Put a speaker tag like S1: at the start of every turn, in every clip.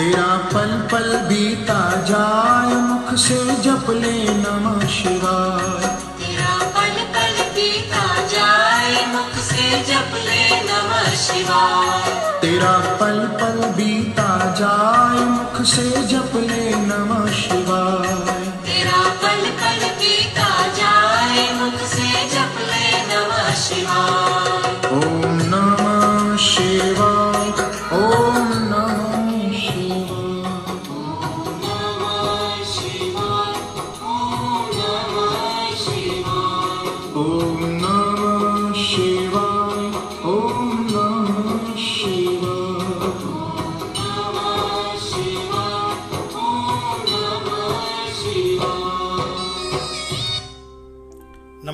S1: तेरा पल पल बीता जाए मुख से जप ले नमः शिवाय।
S2: तेरा पल पल बीता जाए मुख से जप ले नम शिवाय।
S1: तेरा पल पल बीता जाए मुख से जप ले नम शिवाय।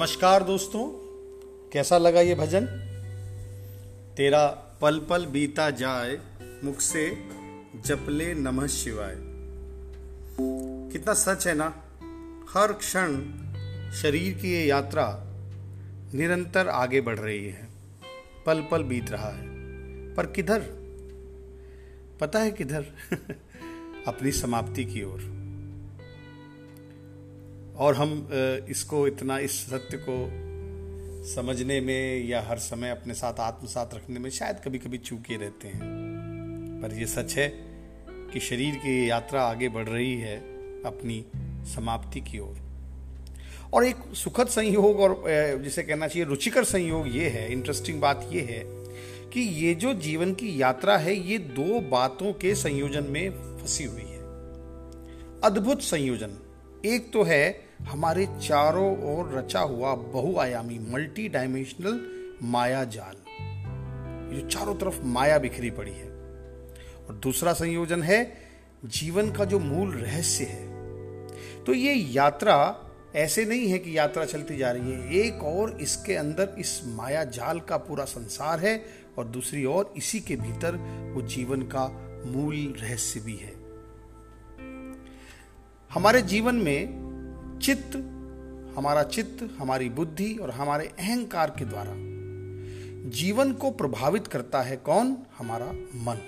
S3: नमस्कार दोस्तों, कैसा लगा ये भजन? तेरा पल पल बीता जाए, मुख से जपले नमः शिवाय। कितना सच है ना, हर क्षण शरीर की ये यात्रा निरंतर आगे बढ़ रही है। पल पल बीत रहा है, पर किधर? पता है किधर? अपनी समाप्ति की ओर। और हम इसको इतना, इस सत्य को समझने में या हर समय अपने साथ आत्मसात रखने में शायद कभी कभी चूके रहते हैं। पर यह सच है कि शरीर की यात्रा आगे बढ़ रही है अपनी समाप्ति की ओर। और एक सुखद संयोग और जिसे कहना चाहिए, रुचिकर संयोग ये है इंटरेस्टिंग बात यह है कि ये जो जीवन की यात्रा है, ये दो बातों के संयोजन में फंसी हुई है। अद्भुत संयोजन। एक तो है हमारे चारों ओर रचा हुआ बहुआयामी मल्टी डायमेंशनल माया जाल जो चारों तरफ़ माया बिखरी पड़ी है। और दूसरा संयोजन है, जीवन का जो मूल रहस्य है। तो ये यात्रा ऐसे नहीं है कि यात्रा चलती जा रही है। एक और इसके अंदर इस माया जाल का पूरा संसार है और दूसरी ओर इसी के भीतर वो जीवन का मूल रहस्य भी है। हमारे जीवन में चित्त, हमारा चित्त, हमारी बुद्धि और हमारे अहंकार के द्वारा जीवन को प्रभावित करता है कौन? हमारा मन।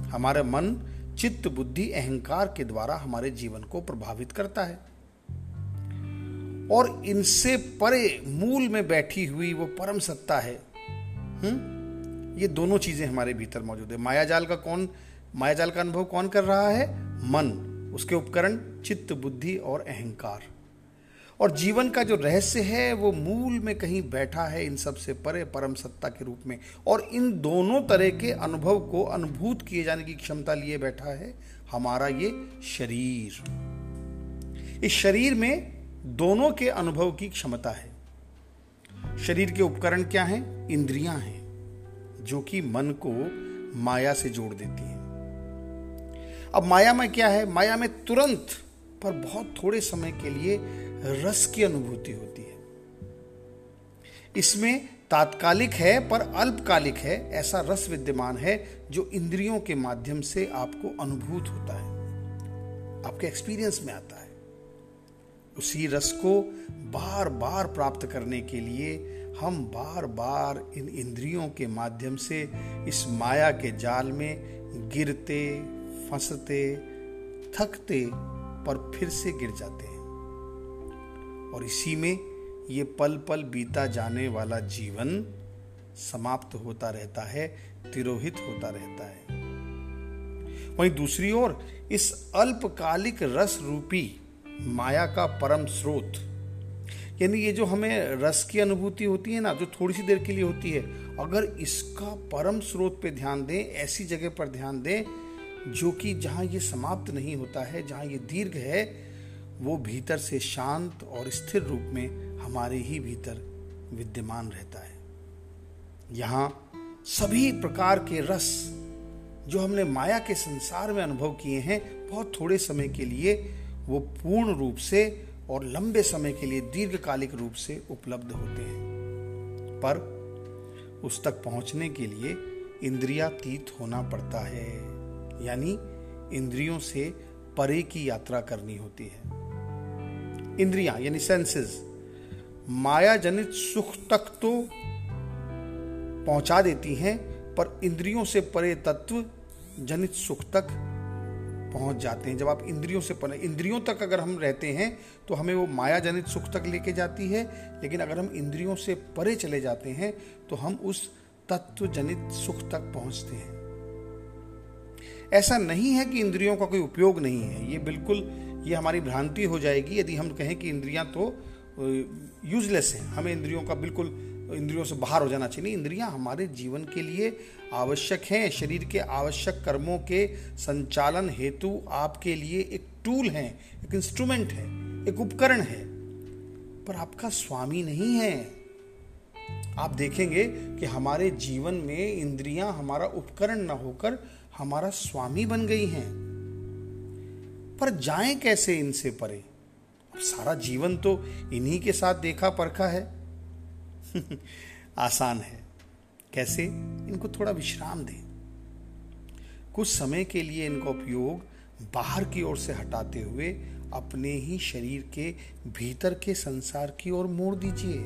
S3: हमारा मन चित्त, बुद्धि, अहंकार के द्वारा हमारे जीवन को प्रभावित करता है। और इनसे परे मूल में बैठी हुई वो परम सत्ता है। हम्म ये दोनों चीज़ें हमारे भीतर मौजूद है। मायाजाल का कौन, मायाजाल का अनुभव कौन कर रहा है? मन। उसके उपकरण चित्त, बुद्धि और अहंकार। और जीवन का जो रहस्य है, वो मूल में कहीं बैठा है इन सबसे परे परम सत्ता के रूप में। और इन दोनों तरह के अनुभव को अनुभूत किए जाने की क्षमता लिए बैठा है हमारा ये शरीर। इस शरीर में दोनों के अनुभव की क्षमता है। शरीर के उपकरण क्या हैं? इंद्रियाँ हैं, जो कि मन को माया से जोड़ देती हैं। अब माया में क्या है? माया में तुरंत, पर बहुत थोड़े समय के लिए रस की अनुभूति होती है। इसमें तात्कालिक है, पर अल्पकालिक है। ऐसा रस विद्यमान है जो इंद्रियों के माध्यम से आपको अनुभूत होता है। आपके एक्सपीरियंस में आता है। उसी रस को बार बार प्राप्त करने के लिए हम बार बार इन इंद्रियों के माध्यम से इस माया के जाल में गिरते फंसते, थकते पर फिर से गिर जाते हैं। और इसी में ये पल पल बीता जाने वाला जीवन समाप्त होता रहता है, तिरोहित होता रहता है। वहीं दूसरी ओर, इस अल्पकालिक रस रूपी माया का परम स्रोत, यानी ये जो हमें रस की अनुभूति होती है ना, जो थोड़ी सी देर के लिए होती है, अगर इसका परम स्रोत पे ध्यान दें, ऐसी जगह पर ध्यान दें जो कि जहाँ ये समाप्त नहीं होता है, जहाँ ये दीर्घ है, वो भीतर से शांत और स्थिर रूप में हमारे ही भीतर विद्यमान रहता है। यहाँ सभी प्रकार के रस जो हमने माया के संसार में अनुभव किए हैं, बहुत थोड़े समय के लिए वो पूर्ण रूप से और लंबे समय के लिए दीर्घकालिक रूप से उपलब्ध होते हैं। पर उस तक पहुँचने के लिए इंद्रियातीत होना पड़ता है। यानी इंद्रियों से परे की यात्रा करनी होती है। इंद्रियाँ यानी सेंसेस माया जनित सुख तक तो पहुँचा देती हैं, पर इंद्रियों से परे तत्व जनित सुख तक पहुँच जाते हैं। जब आप इंद्रियों से पर, इंद्रियों तक अगर हम रहते हैं तो हमें वो माया जनित सुख तक लेके जाती है, लेकिन अगर हम इंद्रियों से परे चले जाते हैं तो हम उस तत्व जनित सुख तक पहुँचते हैं। ऐसा नहीं है कि इंद्रियों का कोई उपयोग नहीं है। ये बिल्कुल, ये हमारी भ्रांति हो जाएगी यदि हम कहें कि इंद्रियाँ तो यूजलेस हैं। हमें इंद्रियों का बिल्कुल, इंद्रियों से बाहर हो जाना चाहिए। इंद्रियाँ हमारे जीवन के लिए आवश्यक हैं। शरीर के आवश्यक कर्मों के संचालन हेतु आपके लिए एक टूल है, एक इंस्ट्रूमेंट है, एक उपकरण है। पर आपका स्वामी नहीं है। आप देखेंगे कि हमारे जीवन में इंद्रियाँ हमारा उपकरण न होकर हमारा स्वामी बन गई हैं। पर जाएँ कैसे इनसे परे? सारा जीवन तो इन्हीं के साथ देखा परखा है। आसान है। कैसे? इनको थोड़ा विश्राम दें। कुछ समय के लिए इनका उपयोग बाहर की ओर से हटाते हुए अपने ही शरीर के भीतर के संसार की ओर मोड़ दीजिए।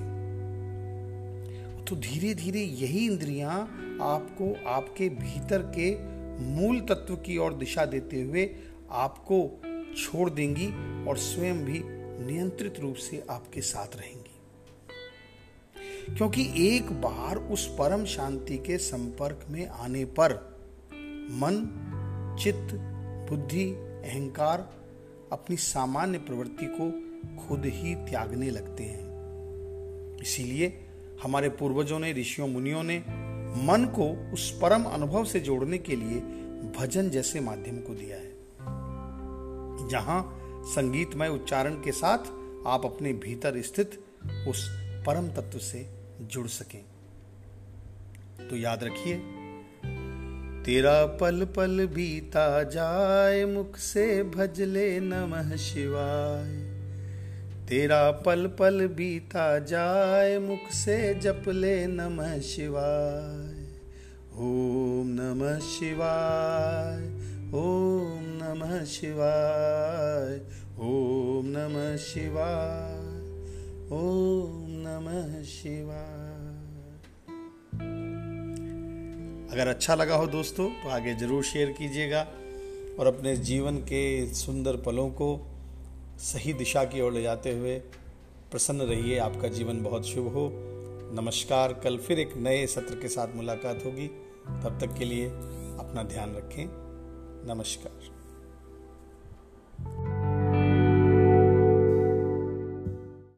S3: तो धीरे धीरे यही इंद्रियाँ आपको आपके भीतर के मूल तत्व की ओर दिशा देते हुए आपको छोड़ देंगी और स्वयं भी नियंत्रित रूप से आपके साथ रहेंगी। क्योंकि एक बार उस परम शांति के संपर्क में आने पर मन, चित्त, बुद्धि, अहंकार अपनी सामान्य प्रवृत्ति को खुद ही त्यागने लगते हैं। इसीलिए हमारे पूर्वजों ने, ऋषियों, मुनियों ने मन को उस परम अनुभव से जोड़ने के लिए भजन जैसे माध्यम को दिया है। जहाँ संगीतमय उच्चारण के साथ आप अपने भीतर स्थित उस परम तत्व से जुड़ सकें। तो याद रखिए, तेरा पल पल बीता जाए, मुख से भजले नमः शिवाय। तेरा पल पल बीता जाए, मुख से जप ले नमः शिवाय। ओम नमः शिवाय, ओम नमः शिवाय, ओम नमः शिवाय, ओम नमः शिवाय। अगर अच्छा लगा हो दोस्तों तो आगे ज़रूर शेयर कीजिएगा और अपने जीवन के सुंदर पलों को सही दिशा की ओर ले जाते हुए प्रसन्न रहिए। आपका जीवन बहुत शुभ हो। नमस्कार। कल फिर एक नए सत्र के साथ मुलाकात होगी। तब तक के लिए अपना ध्यान रखें। नमस्कार।